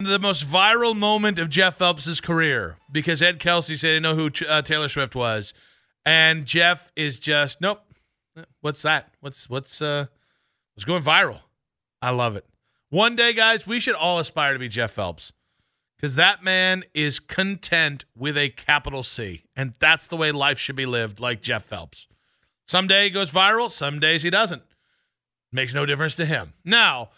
The most viral moment of Jeff Phelps' career because Ed Kelsey said he know who uh, Taylor Swift was. And Jeff is just, nope. What's that? What's, what's, uh, what's going viral? I love it. One day, guys, we should all aspire to be Jeff Phelps because that man is content with a capital C. And that's the way life should be lived, like Jeff Phelps. Someday he goes viral, some days he doesn't. Makes no difference to him. Now,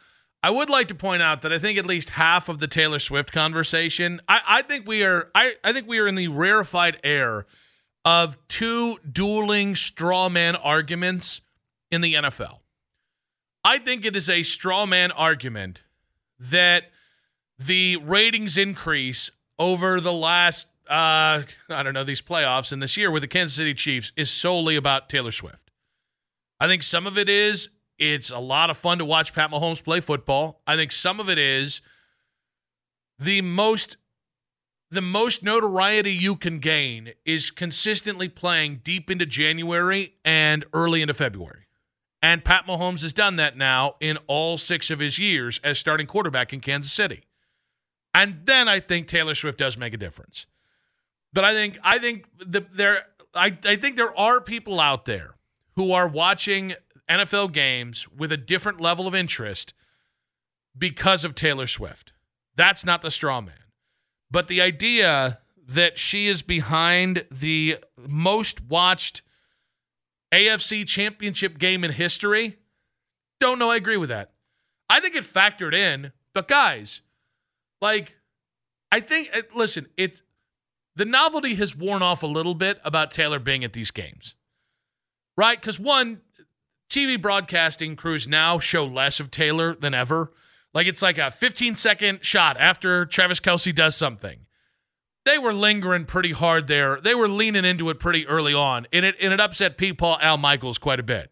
I would like to point out that I think at least half of the Taylor Swift conversation, I, I think we are I, I think we are in the rarefied air of two dueling straw man arguments in the NFL. I think it is a straw man argument that the ratings increase over the last uh, I don't know these playoffs and this year with the Kansas City Chiefs is solely about Taylor Swift. I think some of it is it's a lot of fun to watch Pat Mahomes play football. I think some of it is the most the most notoriety you can gain is consistently playing deep into January and early into February. And Pat Mahomes has done that now in all six of his years as starting quarterback in Kansas City. And then I think Taylor Swift does make a difference. But I think I think the, there I, I think there are people out there who are watching NFL games with a different level of interest because of Taylor Swift. That's not the straw man. But the idea that she is behind the most watched AFC championship game in history, don't know I agree with that. I think it factored in, but guys, like, I think, uh, listen, it's the novelty has worn off a little bit about Taylor being at these games, right? Because one, TV broadcasting crews now show less of Taylor than ever. Like it's like a 15 second shot after Travis Kelce does something. They were lingering pretty hard there. They were leaning into it pretty early on, and it and it upset Pete Paul Al Michaels quite a bit.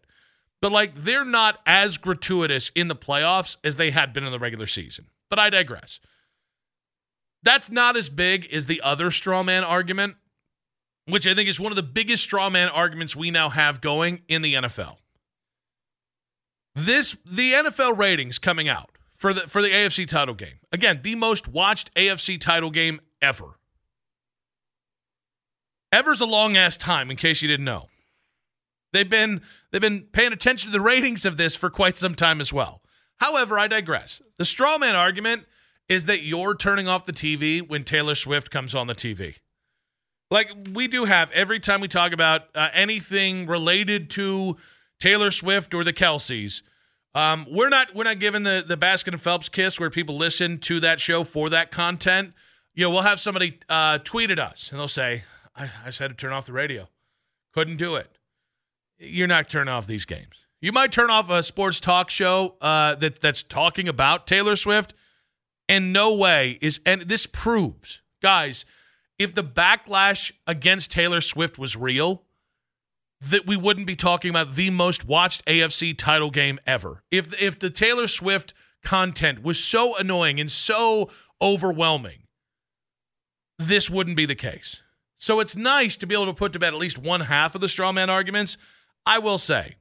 But like they're not as gratuitous in the playoffs as they had been in the regular season. But I digress. That's not as big as the other straw man argument, which I think is one of the biggest straw man arguments we now have going in the NFL. This the NFL ratings coming out for the for the AFC title game. Again, the most watched AFC title game ever. Ever's a long ass time, in case you didn't know. They've been they've been paying attention to the ratings of this for quite some time as well. However, I digress. The straw man argument is that you're turning off the TV when Taylor Swift comes on the TV. Like we do have every time we talk about uh, anything related to Taylor Swift or the Kelces. Um, we're not we're not giving the the Baskin and Phelps kiss where people listen to that show for that content. You know, we'll have somebody uh, tweet at us and they'll say, I, "I just had to turn off the radio, couldn't do it." You're not turning off these games. You might turn off a sports talk show uh, that that's talking about Taylor Swift, and no way is and this proves, guys, if the backlash against Taylor Swift was real, that we wouldn't be talking about the most watched AFC title game ever. If if the Taylor Swift content was so annoying and so overwhelming, this wouldn't be the case. So it's nice to be able to put to bed at least one half of the straw man arguments. I will say,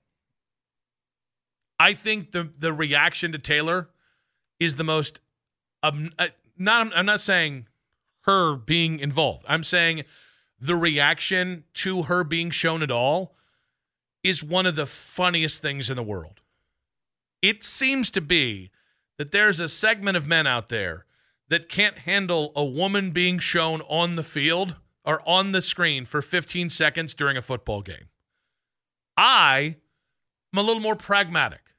I think the the reaction to Taylor is the most. Um, not I'm not saying her being involved. I'm saying the reaction to her being shown at all is one of the funniest things in the world. It seems to be that there's a segment of men out there that can't handle a woman being shown on the field or on the screen for 15 seconds during a football game. I am a little more pragmatic.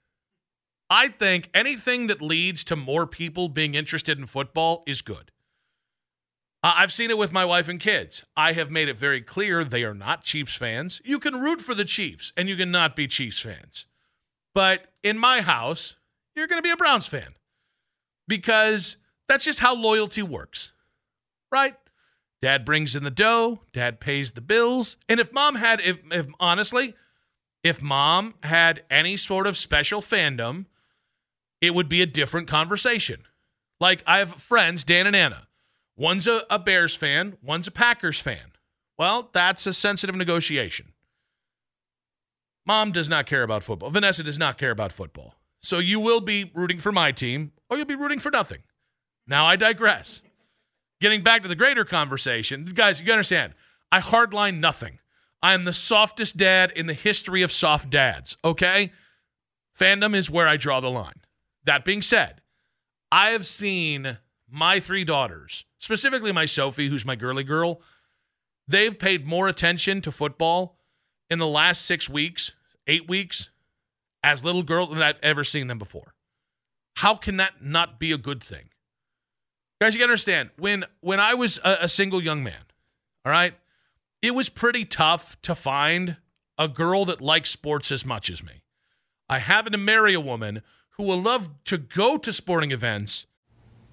I think anything that leads to more people being interested in football is good. I've seen it with my wife and kids. I have made it very clear they are not Chiefs fans. You can root for the Chiefs and you can not be Chiefs fans. But in my house, you're going to be a Browns fan because that's just how loyalty works, right? Dad brings in the dough, dad pays the bills. And if mom had, if, if honestly, if mom had any sort of special fandom, it would be a different conversation. Like I have friends, Dan and Anna. One's a, a Bears fan, one's a Packers fan. Well, that's a sensitive negotiation. Mom does not care about football. Vanessa does not care about football. So you will be rooting for my team or you'll be rooting for nothing. Now I digress. Getting back to the greater conversation, guys, you understand, I hardline nothing. I am the softest dad in the history of soft dads, okay? Fandom is where I draw the line. That being said, I have seen my three daughters, specifically my Sophie, who's my girly girl, they've paid more attention to football in the last six weeks, eight weeks, as little girls than I've ever seen them before. How can that not be a good thing? Guys, you gotta understand, when when I was a, a single young man, all right, it was pretty tough to find a girl that likes sports as much as me. I happened to marry a woman who will love to go to sporting events.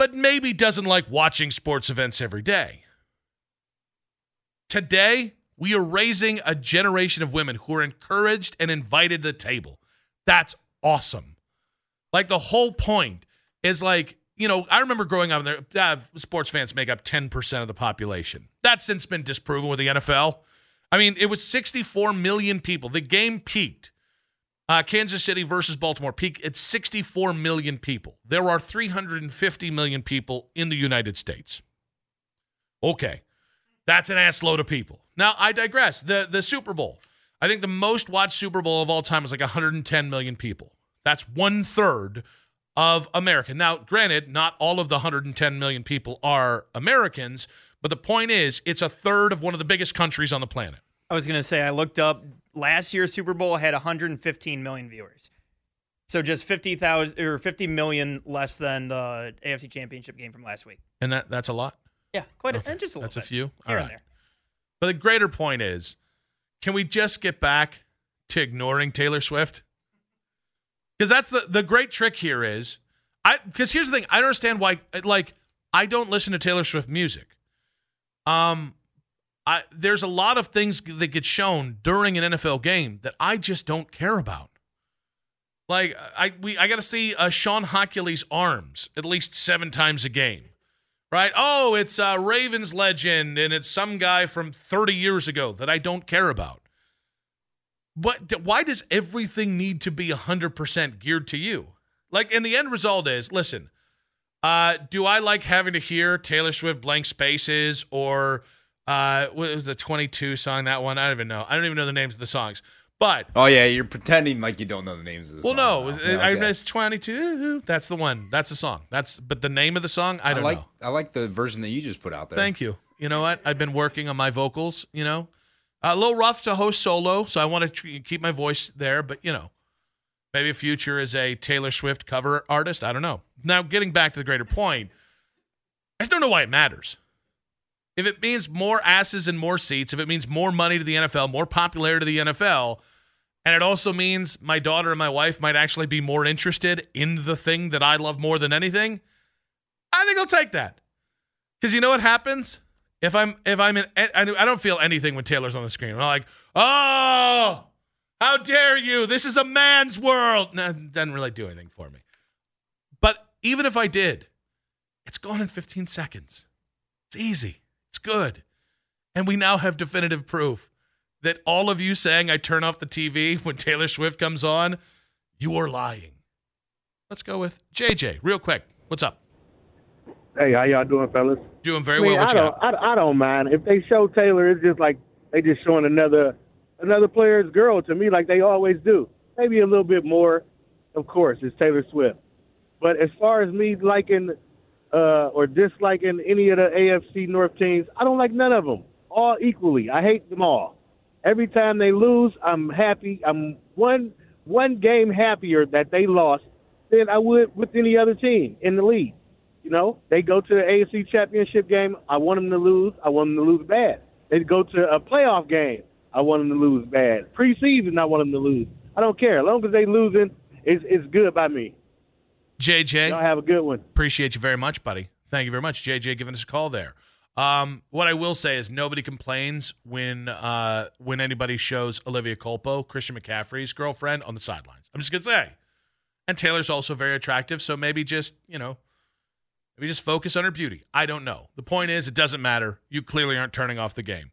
But maybe doesn't like watching sports events every day. Today, we are raising a generation of women who are encouraged and invited to the table. That's awesome. Like the whole point is like, you know, I remember growing up there, uh, sports fans make up 10% of the population. That's since been disproven with the NFL. I mean, it was 64 million people. The game peaked uh, Kansas City versus Baltimore peak at 64 million people. There are 350 million people in the United States. Okay, that's an ass load of people. Now I digress. The the Super Bowl. I think the most watched Super Bowl of all time is like 110 million people. That's one third of America. Now, granted, not all of the 110 million people are Americans, but the point is, it's a third of one of the biggest countries on the planet. I was going to say, I looked up last year's Super Bowl had 115 million viewers. So just 50,000 or 50 million less than the AFC Championship game from last week. And that that's a lot. Yeah, quite okay. a, just a little That's bit. a few. Here All and there. But the greater point is, can we just get back to ignoring Taylor Swift? Because that's the the great trick here is, I because here's the thing, I don't understand why like I don't listen to Taylor Swift music. Um, I there's a lot of things that get shown during an NFL game that I just don't care about. Like I we I got to see uh, Sean Hoculi's arms at least seven times a game right? Oh, it's a Ravens legend and it's some guy from 30 years ago that I don't care about. But why does everything need to be 100% geared to you? Like, and the end result is listen, uh, do I like having to hear Taylor Swift blank spaces or uh, what was the 22 song, that one? I don't even know. I don't even know the names of the songs. But Oh yeah, you're pretending like you don't know the names of the well, songs no, now. I, okay. it's 22. That's the one. That's the song. That's but the name of the song, I don't like know. I like the version that you just put out there. Thank you. You know what? I've been working on my vocals. You know, a little rough to host solo, so I want to tr- keep my voice there. But you know, maybe future is a Taylor Swift cover artist. I don't know. Now, getting back to the greater point, I just don't know why it matters. If it means more asses and more seats, if it means more money to the NFL, more popularity to the NFL, and it also means my daughter and my wife might actually be more interested in the thing that I love more than anything, I think I'll take that. Because you know what happens if I'm if I'm in I don't feel anything when Taylor's on the screen. I'm like, oh, how dare you? This is a man's world. No, doesn't really do anything for me. But even if I did, It's gone in 15 seconds. It's easy. It's good. And we now have definitive proof that all of you saying I turn off the TV when Taylor Swift comes on, you are lying. Let's go with JJ, real quick. What's up? Hey, how y'all doing, fellas? Doing very I mean, well. What I you don't. I, I don't mind if they show Taylor. It's just like they just showing another another player's girl to me, like they always do. Maybe a little bit more, of course. It's Taylor Swift, but as far as me liking uh, or disliking any of the AFC North teams, I don't like none of them. All equally, I hate them all. Every time they lose, I'm happy. I'm one one game happier that they lost than I would with any other team in the league. You know, they go to the AFC Championship game. I want them to lose. I want them to lose bad. They go to a playoff game. I want them to lose bad. Preseason, I want them to lose. I don't care. As long as they losing, it's, it's good by me. JJ, Y'all have a good one. appreciate you very much, buddy. Thank you very much, JJ, giving us a call there. Um, what I will say is nobody complains when uh, when anybody shows Olivia Culpo, Christian McCaffrey's girlfriend, on the sidelines. I'm just gonna say, and Taylor's also very attractive, so maybe just you know, maybe just focus on her beauty. I don't know. The point is, it doesn't matter. You clearly aren't turning off the game.